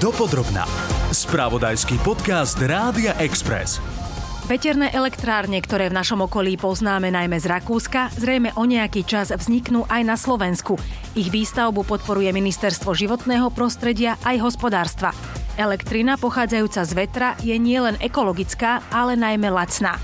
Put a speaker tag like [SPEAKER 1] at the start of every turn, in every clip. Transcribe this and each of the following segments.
[SPEAKER 1] Dopodrobná. Spravodajský podcast Rádia Express.
[SPEAKER 2] Veterné elektrárne, ktoré v našom okolí poznáme najmä z Rakúska, zrejme o nejaký čas vzniknú aj na Slovensku. Ich výstavbu podporuje Ministerstvo životného prostredia aj hospodárstva. Elektrina pochádzajúca z vetra je nielen ekologická, ale najmä lacná.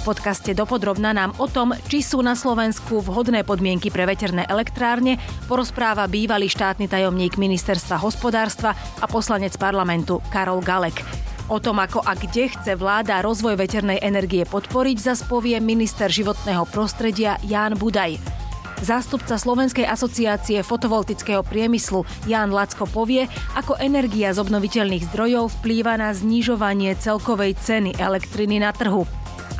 [SPEAKER 2] V podcaste Dopodrobna nám o tom, či sú na Slovensku vhodné podmienky pre veterné elektrárne, porozpráva bývalý štátny tajomník ministerstva hospodárstva a poslanec parlamentu Karol Galek. O tom, ako a kde chce vláda rozvoj veternej energie podporiť, zas povie minister životného prostredia Ján Budaj. Zástupca Slovenskej asociácie fotovoltického priemyslu Ján Lacko povie, ako energia z obnoviteľných zdrojov vplýva na znižovanie celkovej ceny elektriny na trhu.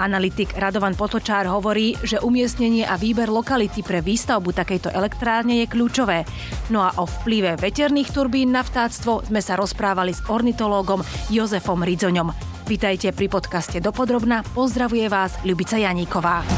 [SPEAKER 2] Analytik Radovan Potočár hovorí, že umiestnenie a výber lokality pre výstavbu takejto elektrárne je kľúčové. No a o vplyve veterných turbín na vtáctvo sme sa rozprávali s ornitológom Jozefom Ridzoňom. Vítajte pri podcaste Dopodrobna. Pozdravuje vás Ľubica Janíková.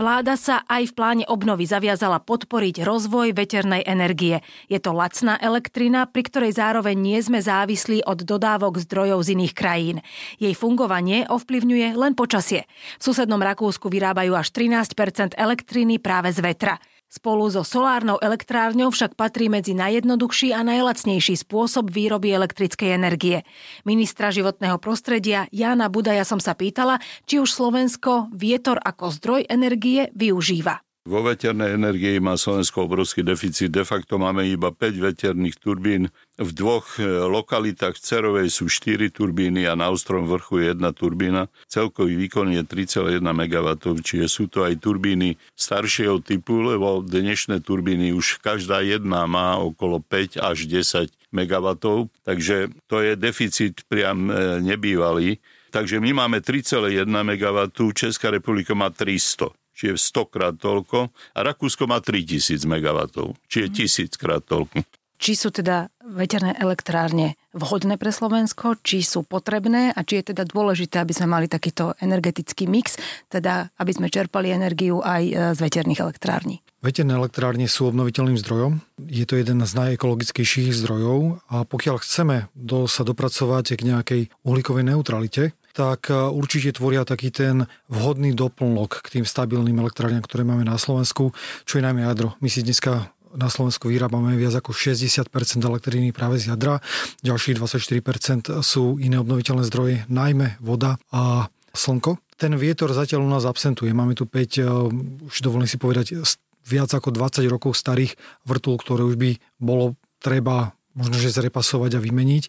[SPEAKER 2] Vláda sa aj v pláne obnovy zaviazala podporiť rozvoj veternej energie. Je to lacná elektrina, pri ktorej zároveň nie sme závislí od dodávok zdrojov z iných krajín. Jej fungovanie ovplyvňuje len počasie. V susednom Rakúsku vyrábajú až 13% elektriny práve z vetra. Spolu so solárnou elektrárňou však patrí medzi najjednoduchší a najlacnejší spôsob výroby elektrickej energie. Ministra životného prostredia Jána Budaja som sa pýtala, či už Slovensko vietor ako zdroj energie využíva.
[SPEAKER 3] Vo veternej energii má Slovensko obrovský deficit. De facto máme iba 5 veterných turbín. V dvoch e, lokalitách v Cerovej sú 4 turbíny a na Ostrom vrchu je jedna turbína. Celkový výkon je 3,1 MW, čiže sú to aj turbíny staršieho typu, lebo dnešné turbíny už každá jedna má okolo 5 až 10 MW, takže to je deficit priam e, nebývalý. Takže my máme 3,1 MW, Česká republika má 300 čiže 100 krát toľko, a Rakúsko má 3000 MW, čiže tisíckrát toľko.
[SPEAKER 2] Či sú teda veterné elektrárne vhodné pre Slovensko, či sú potrebné a či je teda dôležité, aby sme mali takýto energetický mix, teda aby sme čerpali energiu aj e, z veterných elektrární.
[SPEAKER 4] Veterné elektrárne sú obnoviteľným zdrojom. Je to jeden z najekologickejších zdrojov a pokiaľ chceme do, sa dopracovať k nejakej uhlíkovej neutralite, tak e, určite tvoria taký ten vhodný doplnok k tým stabilným elektrárňam, ktoré máme na Slovensku, čo je najmä jadro. My si dneska na Slovensku vyrábame viac ako 60% elektriny práve z jadra, ďalších 24% sú iné obnoviteľné zdroje, najmä voda a slnko. Ten vietor zatiaľ u nás absentuje. Máme tu 5, e, už dovolím si povedať, viac ako 20 rokov starých vrtul, ktoré už by bolo treba možno, že zrepasovať a vymeniť.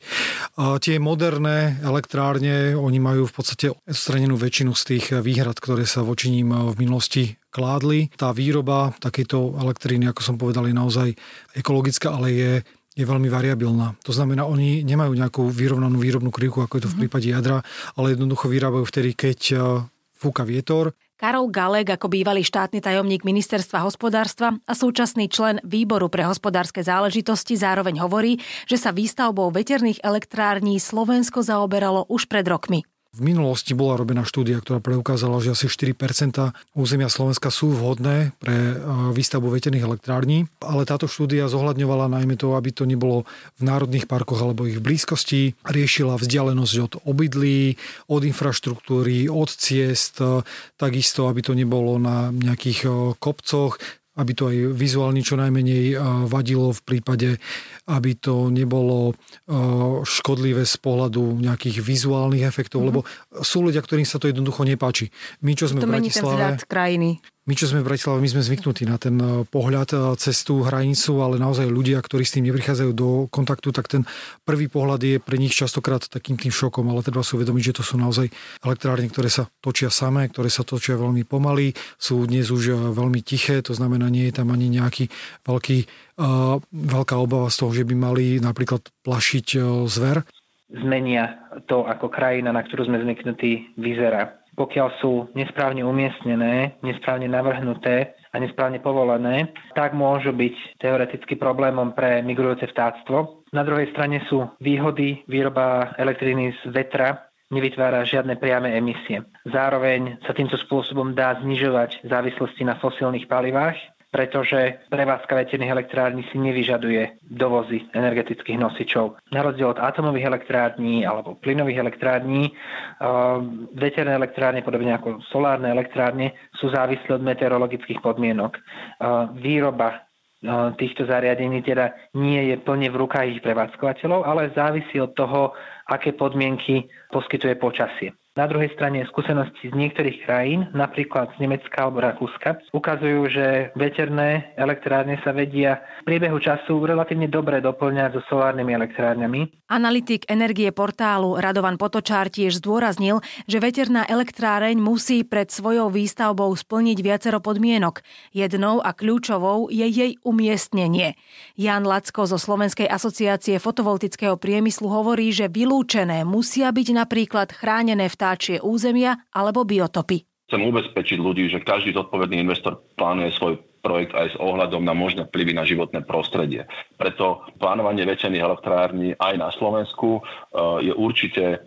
[SPEAKER 4] A tie moderné elektrárne, oni majú v podstate odstranenú väčšinu z tých výhrad, ktoré sa voči ním v minulosti kládli. Tá výroba takejto elektriny, ako som povedal, je naozaj ekologická, ale je je veľmi variabilná. To znamená, oni nemajú nejakú vyrovnanú výrobnú krivku, ako je to v mhm. prípade jadra, ale jednoducho vyrábajú vtedy, keď fúka vietor.
[SPEAKER 2] Karol Galek ako bývalý štátny tajomník ministerstva hospodárstva a súčasný člen výboru pre hospodárske záležitosti zároveň hovorí, že sa výstavbou veterných elektrární Slovensko zaoberalo už pred rokmi.
[SPEAKER 4] V minulosti bola robená štúdia, ktorá preukázala, že asi 4% územia Slovenska sú vhodné pre e, výstavbu veterných elektrární, ale táto štúdia zohľadňovala najmä to, aby to nebolo v národných parkoch alebo ich blízkosti, riešila vzdialenosť od obydlí, od infraštruktúry, od ciest, e, takisto, aby to nebolo na nejakých e, kopcoch, aby to aj vizuálne čo najmenej vadilo v prípade, aby to nebolo škodlivé z pohľadu nejakých vizuálnych efektov, mm-hmm. lebo sú ľudia, ktorým sa to jednoducho nepáči. My, čo sme
[SPEAKER 2] to
[SPEAKER 4] v Bratislave...
[SPEAKER 2] ten krajiny.
[SPEAKER 4] My, čo sme v Bratislave, my sme zvyknutí na ten e, pohľad e, cez tú hranicu, ale naozaj ľudia, ktorí s tým neprichádzajú do kontaktu, tak ten prvý pohľad je pre nich častokrát takým tým šokom, ale treba si uvedomiť, že to sú naozaj elektrárne, ktoré sa točia samé, ktoré sa točia veľmi pomaly, sú dnes už e, veľmi tiché, to znamená, nie je tam ani nejaký veľký, veľká obava z toho, že by mali napríklad plašiť zver.
[SPEAKER 5] Zmenia to, ako krajina, na ktorú sme zvyknutí, vyzerá pokiaľ sú nesprávne umiestnené, nesprávne navrhnuté a nesprávne povolené, tak môžu byť teoreticky problémom pre migrujúce vtáctvo. Na druhej strane sú výhody výroba elektriny z vetra nevytvára žiadne priame emisie. Zároveň sa týmto spôsobom dá znižovať závislosti na fosílnych palivách pretože prevádzka veterných elektrární si nevyžaduje dovozy energetických nosičov. Na rozdiel od atomových elektrární alebo plynových elektrární, veterné elektrárne, podobne ako solárne elektrárne, sú závislé od meteorologických podmienok. Výroba týchto zariadení teda nie je plne v rukách ich prevádzkovateľov, ale závisí od toho, aké podmienky poskytuje počasie. Na druhej strane skúsenosti z niektorých krajín, napríklad z Nemecka alebo Rakúska, ukazujú, že veterné elektrárne sa vedia v priebehu času relatívne dobre doplňať so solárnymi elektrárňami.
[SPEAKER 2] Analytik energie portálu Radovan Potočár tiež zdôraznil, že veterná elektráreň musí pred svojou výstavbou splniť viacero podmienok. Jednou a kľúčovou je jej umiestnenie. Jan Lacko zo Slovenskej asociácie fotovoltického priemyslu hovorí, že vylúčené musia byť napríklad chránené v vtáčie územia alebo biotopy.
[SPEAKER 6] Chcem ubezpečiť ľudí, že každý zodpovedný investor plánuje svoj projekt aj s ohľadom na možné vplyvy na životné prostredie. Preto plánovanie väčšených elektrární aj na Slovensku e, je určite e,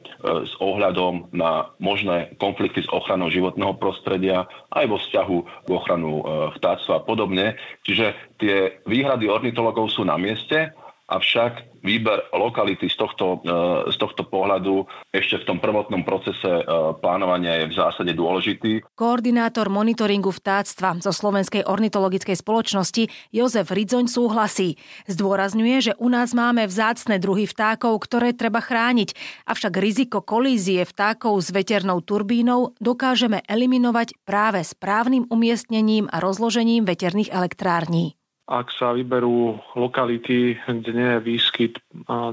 [SPEAKER 6] s ohľadom na možné konflikty s ochranou životného prostredia aj vo vzťahu k ochranu e, vtáctva a podobne. Čiže tie výhrady ornitologov sú na mieste, avšak výber lokality z tohto, e, z tohto pohľadu ešte v tom prvotnom procese e, plánovania je v zásade dôležitý.
[SPEAKER 2] Koordinátor monitoringu vtáctva zo Slovenskej ornitologickej spoločnosti Jozef Ridzoň súhlasí. Zdôrazňuje, že u nás máme vzácne druhy vtákov, ktoré treba chrániť, avšak riziko kolízie vtákov s veternou turbínou dokážeme eliminovať práve správnym umiestnením a rozložením veterných elektrární
[SPEAKER 7] ak sa vyberú lokality, kde nie je výskyt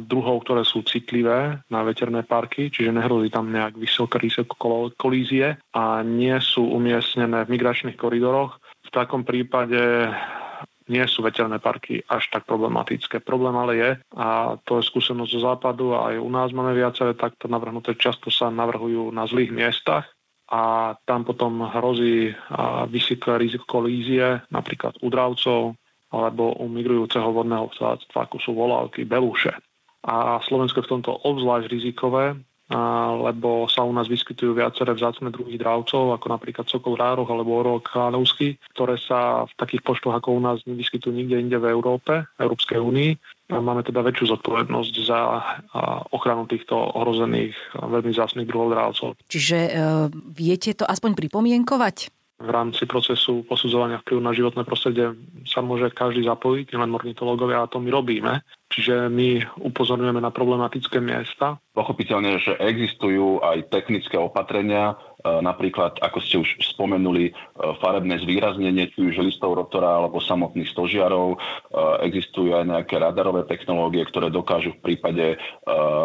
[SPEAKER 7] druhov, ktoré sú citlivé na veterné parky, čiže nehrozí tam nejak vysoké riziko kolízie a nie sú umiestnené v migračných koridoroch, v takom prípade nie sú veterné parky až tak problematické. Problém ale je, a to je skúsenosť zo západu a aj u nás máme viaceré takto navrhnuté, často sa navrhujú na zlých miestach, a tam potom hrozí vysoké riziko kolízie, napríklad u dravcov, alebo u migrujúceho vodného vtáctva, ako sú volávky, beluše. A Slovensko je v tomto obzvlášť rizikové, lebo sa u nás vyskytujú viaceré vzácne druhy dravcov, ako napríklad sokol rároch alebo orol kráľovský, ktoré sa v takých počtoch ako u nás nevyskytujú nikde inde v Európe, Európskej únii. Máme teda väčšiu zodpovednosť za ochranu týchto ohrozených veľmi vzácných druhov dravcov.
[SPEAKER 2] Čiže e, viete to aspoň pripomienkovať?
[SPEAKER 7] V rámci procesu posudzovania vplyvu na životné prostredie sa môže každý zapojiť, nielen ornitológovia, a to my robíme. Čiže my upozorňujeme na problematické miesta.
[SPEAKER 6] Pochopiteľne, že existujú aj technické opatrenia, e, napríklad, ako ste už spomenuli, e, farebné zvýraznenie, či už listov rotora alebo samotných stožiarov. E, existujú aj nejaké radarové technológie, ktoré dokážu v prípade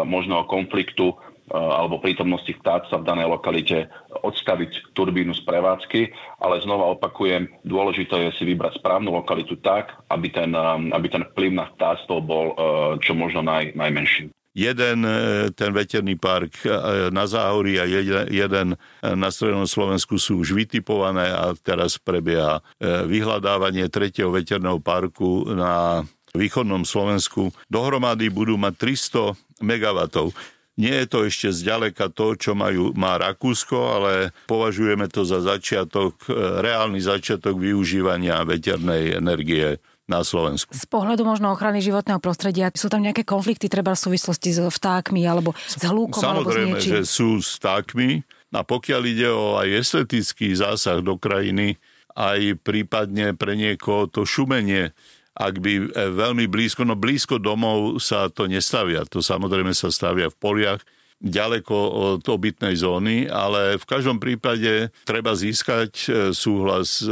[SPEAKER 6] možného konfliktu alebo prítomnosti vtáctva v danej lokalite odstaviť turbínu z prevádzky, ale znova opakujem, dôležité je si vybrať správnu lokalitu tak, aby ten, eh, aby ten vplyv na vtáctvo bol eh, čo možno naj, najmenší.
[SPEAKER 3] Jeden ten veterný park na Záhorí a jeden na Strednom Slovensku sú už vytipované a teraz prebieha vyhľadávanie tretieho veterného parku na východnom Slovensku. Dohromady budú mať 300 megawatov. Nie je to ešte zďaleka to, čo majú, má Rakúsko, ale považujeme to za začiatok, e, reálny začiatok využívania veternej energie na Slovensku.
[SPEAKER 2] Z pohľadu možno ochrany životného prostredia sú tam nejaké konflikty treba v súvislosti s vtákmi alebo s hlúkom
[SPEAKER 3] Samozrejme,
[SPEAKER 2] alebo s
[SPEAKER 3] že sú s vtákmi a pokiaľ ide o aj estetický zásah do krajiny, aj prípadne pre niekoho to šumenie, ak by e, veľmi blízko, no blízko domov sa to nestavia. To samozrejme sa stavia v poliach, ďaleko od obytnej zóny, ale v každom prípade treba získať e, súhlas e,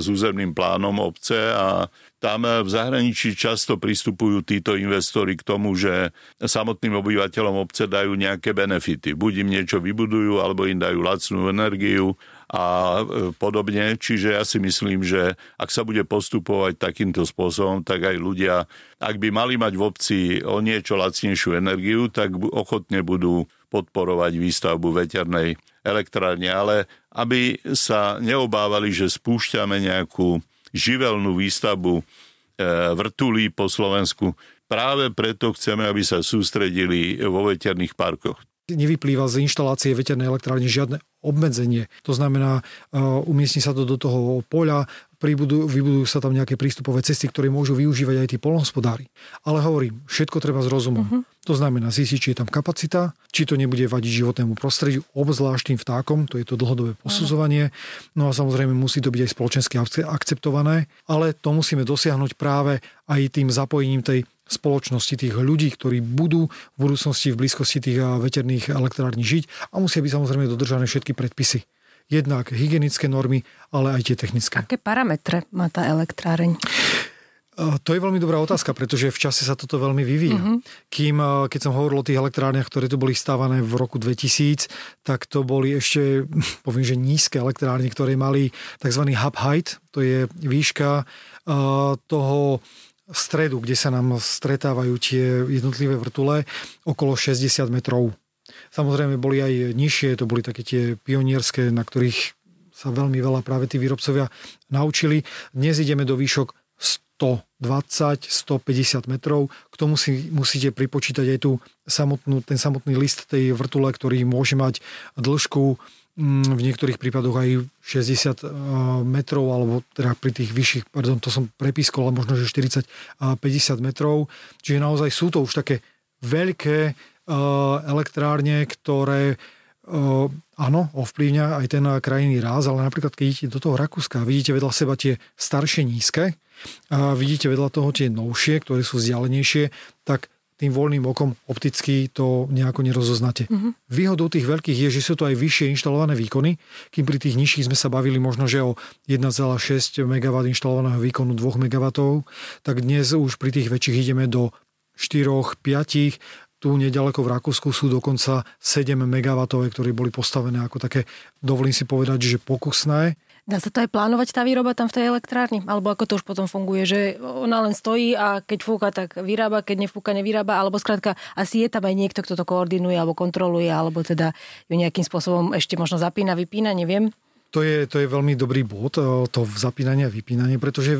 [SPEAKER 3] s územným plánom obce a tam v zahraničí často pristupujú títo investori k tomu, že samotným obyvateľom obce dajú nejaké benefity. Buď im niečo vybudujú, alebo im dajú lacnú energiu, a e, podobne. Čiže ja si myslím, že ak sa bude postupovať takýmto spôsobom, tak aj ľudia, ak by mali mať v obci o niečo lacnejšiu energiu, tak ochotne budú podporovať výstavbu veternej elektrárne, ale aby sa neobávali, že spúšťame nejakú živelnú výstavbu e, vrtulí po Slovensku. Práve preto chceme, aby sa sústredili vo veterných parkoch
[SPEAKER 4] nevyplýva z inštalácie veternej elektrárne žiadne obmedzenie. To znamená, uh, umiestni sa to do toho poľa, pribudú, vybudujú sa tam nejaké prístupové cesty, ktoré môžu využívať aj tí polnohospodári. Ale hovorím, všetko treba s rozumom. Uh-huh. To znamená zistiť, či je tam kapacita, či to nebude vadiť životnému prostrediu, obzvlášť tým vtákom, to je to dlhodobé posudzovanie. No a samozrejme musí to byť aj spoločensky akceptované, ale to musíme dosiahnuť práve aj tým zapojením tej spoločnosti, tých ľudí, ktorí budú v budúcnosti v blízkosti tých veterných elektrární žiť a musia byť samozrejme dodržané všetky predpisy. Jednak hygienické normy, ale aj tie technické.
[SPEAKER 2] Aké parametre má tá elektráreň?
[SPEAKER 4] To je veľmi dobrá otázka, pretože v čase sa toto veľmi vyvíja. Uh-huh. Kým, keď som hovoril o tých elektrárniach, ktoré tu boli stávané v roku 2000, tak to boli ešte, poviem, že nízke elektrárne, ktoré mali tzv. hub height, to je výška toho stredu, kde sa nám stretávajú tie jednotlivé vrtule, okolo 60 metrov. Samozrejme boli aj nižšie, to boli také tie pionierské, na ktorých sa veľmi veľa práve tí výrobcovia naučili. Dnes ideme do výšok 120, 150 metrov. K tomu si musíte pripočítať aj tú samotnú, ten samotný list tej vrtule, ktorý môže mať dĺžku mm, v niektorých prípadoch aj 60 e, metrov, alebo teda pri tých vyšších, pardon, to som prepískol, ale možno, že 40 a 50 metrov. Čiže naozaj sú to už také veľké e, elektrárne, ktoré Uh, áno, ovplyvňa aj ten krajinný ráz, ale napríklad keď idete do toho Rakúska a vidíte vedľa seba tie staršie nízke a vidíte vedľa toho tie novšie, ktoré sú vzdialenejšie, tak tým voľným okom opticky to nejako nerozoznáte. Uh-huh. Výhodou tých veľkých je, že sú to aj vyššie inštalované výkony, kým pri tých nižších sme sa bavili možno, že o 1,6 MW inštalovaného výkonu 2 MW, tak dnes už pri tých väčších ideme do 4, 5 tu nedaleko v Rakúsku sú dokonca 7 MW, ktoré boli postavené ako také, dovolím si povedať, že pokusné.
[SPEAKER 2] Dá sa to aj plánovať tá výroba tam v tej elektrárni? Alebo ako to už potom funguje, že ona len stojí a keď fúka, tak vyrába, keď nefúka, nevyrába, alebo skrátka asi je tam aj niekto, kto to koordinuje alebo kontroluje, alebo teda ju nejakým spôsobom ešte možno zapína, vypína, neviem.
[SPEAKER 4] To je, to je veľmi dobrý bod, to zapínanie a vypínanie, pretože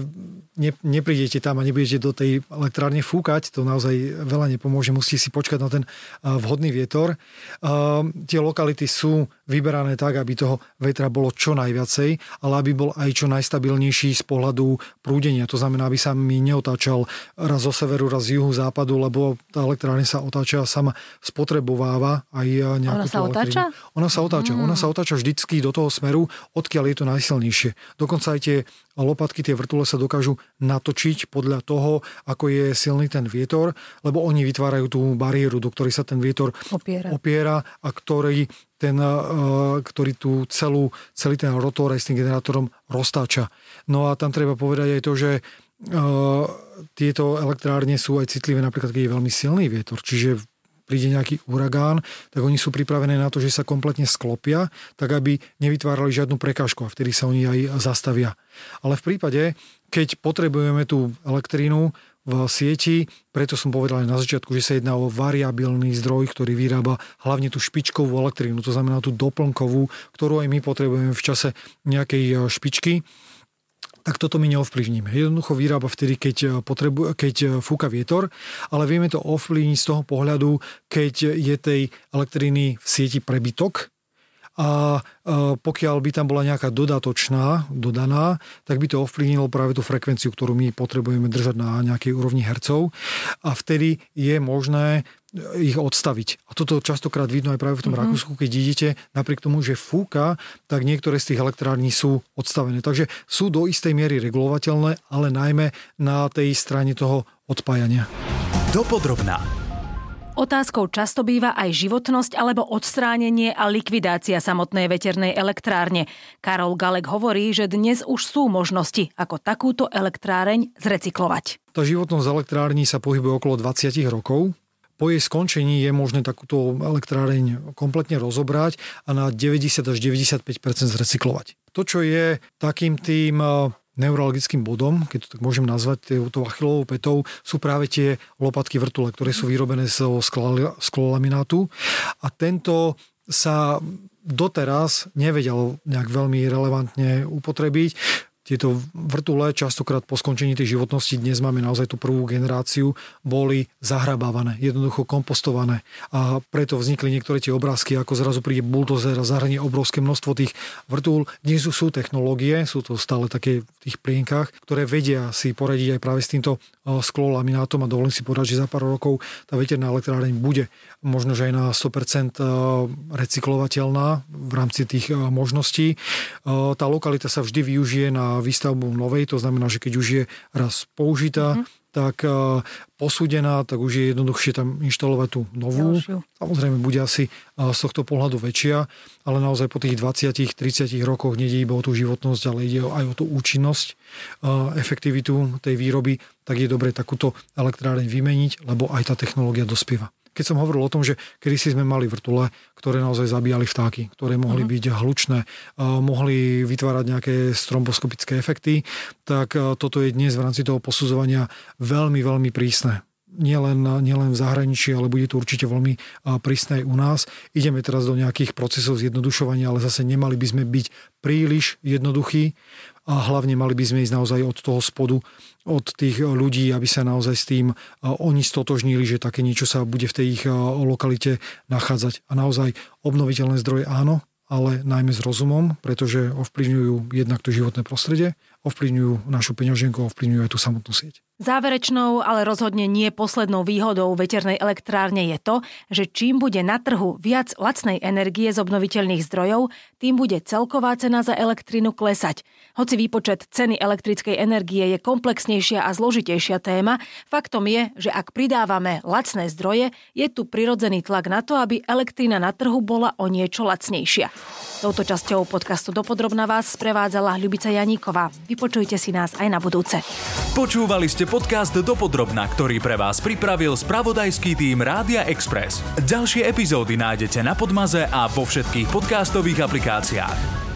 [SPEAKER 4] ne, neprídete tam a nebudete do tej elektrárne fúkať, to naozaj veľa nepomôže, musíte si počkať na ten vhodný vietor. Tie lokality sú vyberané tak, aby toho vetra bolo čo najviacej, ale aby bol aj čo najstabilnejší z pohľadu prúdenia. To znamená, aby sa mi neotáčal raz zo severu, raz z juhu, západu, lebo tá elektrárne sa otáča a sama spotrebováva aj nejakú
[SPEAKER 2] Ona sa otáča?
[SPEAKER 4] Ona sa otáča. Mm. Ona sa otáča vždycky do toho smeru, odkiaľ je to najsilnejšie. Dokonca aj tie lopatky, tie vrtule sa dokážu natočiť podľa toho, ako je silný ten vietor, lebo oni vytvárajú tú bariéru, do ktorej sa ten vietor
[SPEAKER 2] opiera,
[SPEAKER 4] opiera a ktorý, ten, e, ktorý tú celú, celý ten rotor aj s tým generátorom roztáča. No a tam treba povedať aj to, že Uh, tieto elektrárne sú aj citlivé napríklad, keď je veľmi silný vietor. Čiže príde nejaký uragán, tak oni sú pripravené na to, že sa kompletne sklopia, tak aby nevytvárali žiadnu prekážku a vtedy sa oni aj zastavia. Ale v prípade, keď potrebujeme tú elektrínu v sieti, preto som povedal aj na začiatku, že sa jedná o variabilný zdroj, ktorý vyrába hlavne tú špičkovú elektrínu, to znamená tú doplnkovú, ktorú aj my potrebujeme v čase nejakej špičky, tak toto my neovplyvníme. Jednoducho vyrába vtedy, keď, eh, potrebu, keď eh, fúka vietor, ale vieme to ovplyvniť z toho pohľadu, keď je tej elektriny v sieti prebytok, a eh, pokiaľ by tam bola nejaká dodatočná, dodaná, tak by to ovplyvnilo práve tú frekvenciu, ktorú my potrebujeme držať na nejakej úrovni hercov a vtedy je možné ich odstaviť. A toto častokrát vidno aj práve v tom mm-hmm. Rakúsku, keď idete, napriek tomu, že fúka, tak niektoré z tých elektrární sú odstavené. Takže sú do istej miery regulovateľné, ale najmä na tej strane toho odpájania.
[SPEAKER 1] Dopodrobná.
[SPEAKER 2] Otázkou často býva aj životnosť alebo odstránenie a likvidácia samotnej veternej elektrárne. Karol Galek hovorí, že dnes už sú možnosti, ako takúto elektráreň zrecyklovať.
[SPEAKER 4] Tá životnosť elektrární sa pohybuje okolo 20 rokov po jej skončení je možné takúto elektráreň kompletne rozobrať a na 90 až 95% zrecyklovať. To, čo je takým tým neurologickým bodom, keď to tak môžem nazvať, tou achilovou petou, sú práve tie lopatky vrtule, ktoré sú vyrobené zo sklolaminátu. A tento sa doteraz nevedel nejak veľmi relevantne upotrebiť Tieto vrtule častokrát po skončení tej životnosti, dnes máme naozaj tú prvú generáciu, boli zahrabávané, jednoducho kompostované. A preto vznikli niektoré tie obrázky, ako zrazu príde buldozer a zahrnie obrovské množstvo tých vrtúl. Dnes sú technológie, sú to stále také v tých plienkach, ktoré vedia si poradiť aj práve s týmto sklolaminátom a dovolím si povedať, že za pár rokov tá veterná elektráreň bude možno, že aj na 100% recyklovateľná v rámci tých možností. Tá lokalita sa vždy využije na výstavbu novej, to znamená, že keď už je raz použitá, mm-hmm tak posúdená, tak už je jednoduchšie tam inštalovať tú novú. Ďalšiu. Samozrejme, bude asi z tohto pohľadu väčšia, ale naozaj po tých 20-30 rokoch nejde iba o tú životnosť, ale ide aj o tú účinnosť, efektivitu tej výroby, tak je dobre takúto elektráreň vymeniť, lebo aj tá technológia dospieva. Keď som hovoril o tom, že kedy si sme mali vrtule, ktoré naozaj zabíjali vtáky, ktoré mohli uh-huh. byť hlučné, mohli vytvárať nejaké stromboskopické efekty, tak toto je dnes v rámci toho posudzovania veľmi, veľmi prísne nielen, nielen v zahraničí, ale bude to určite veľmi prísne aj u nás. Ideme teraz do nejakých procesov zjednodušovania, ale zase nemali by sme byť príliš jednoduchí a hlavne mali by sme ísť naozaj od toho spodu, od tých ľudí, aby sa naozaj s tým oni stotožnili, že také niečo sa bude v tej ich lokalite nachádzať. A naozaj obnoviteľné zdroje áno, ale najmä s rozumom, pretože ovplyvňujú jednak to životné prostredie, ovplyvňujú našu peňaženku, ovplyvňujú aj tú samotnú sieť.
[SPEAKER 2] Záverečnou, ale rozhodne nie poslednou výhodou veternej elektrárne je to, že čím bude na trhu viac lacnej energie z obnoviteľných zdrojov, tým bude celková cena za elektrinu klesať. Hoci výpočet ceny elektrickej energie je komplexnejšia a zložitejšia téma, faktom je, že ak pridávame lacné zdroje, je tu prirodzený tlak na to, aby elektrina na trhu bola o niečo lacnejšia. Touto časťou podcastu Dopodrobna vás sprevádzala Ľubica Janíková. Vypočujte si nás aj na budúce.
[SPEAKER 1] Počúvali ste podcast Dopodrobna, ktorý pre vás pripravil spravodajský tým Rádia Express. Ďalšie epizódy nájdete na Podmaze a vo všetkých podcastových aplikáciách.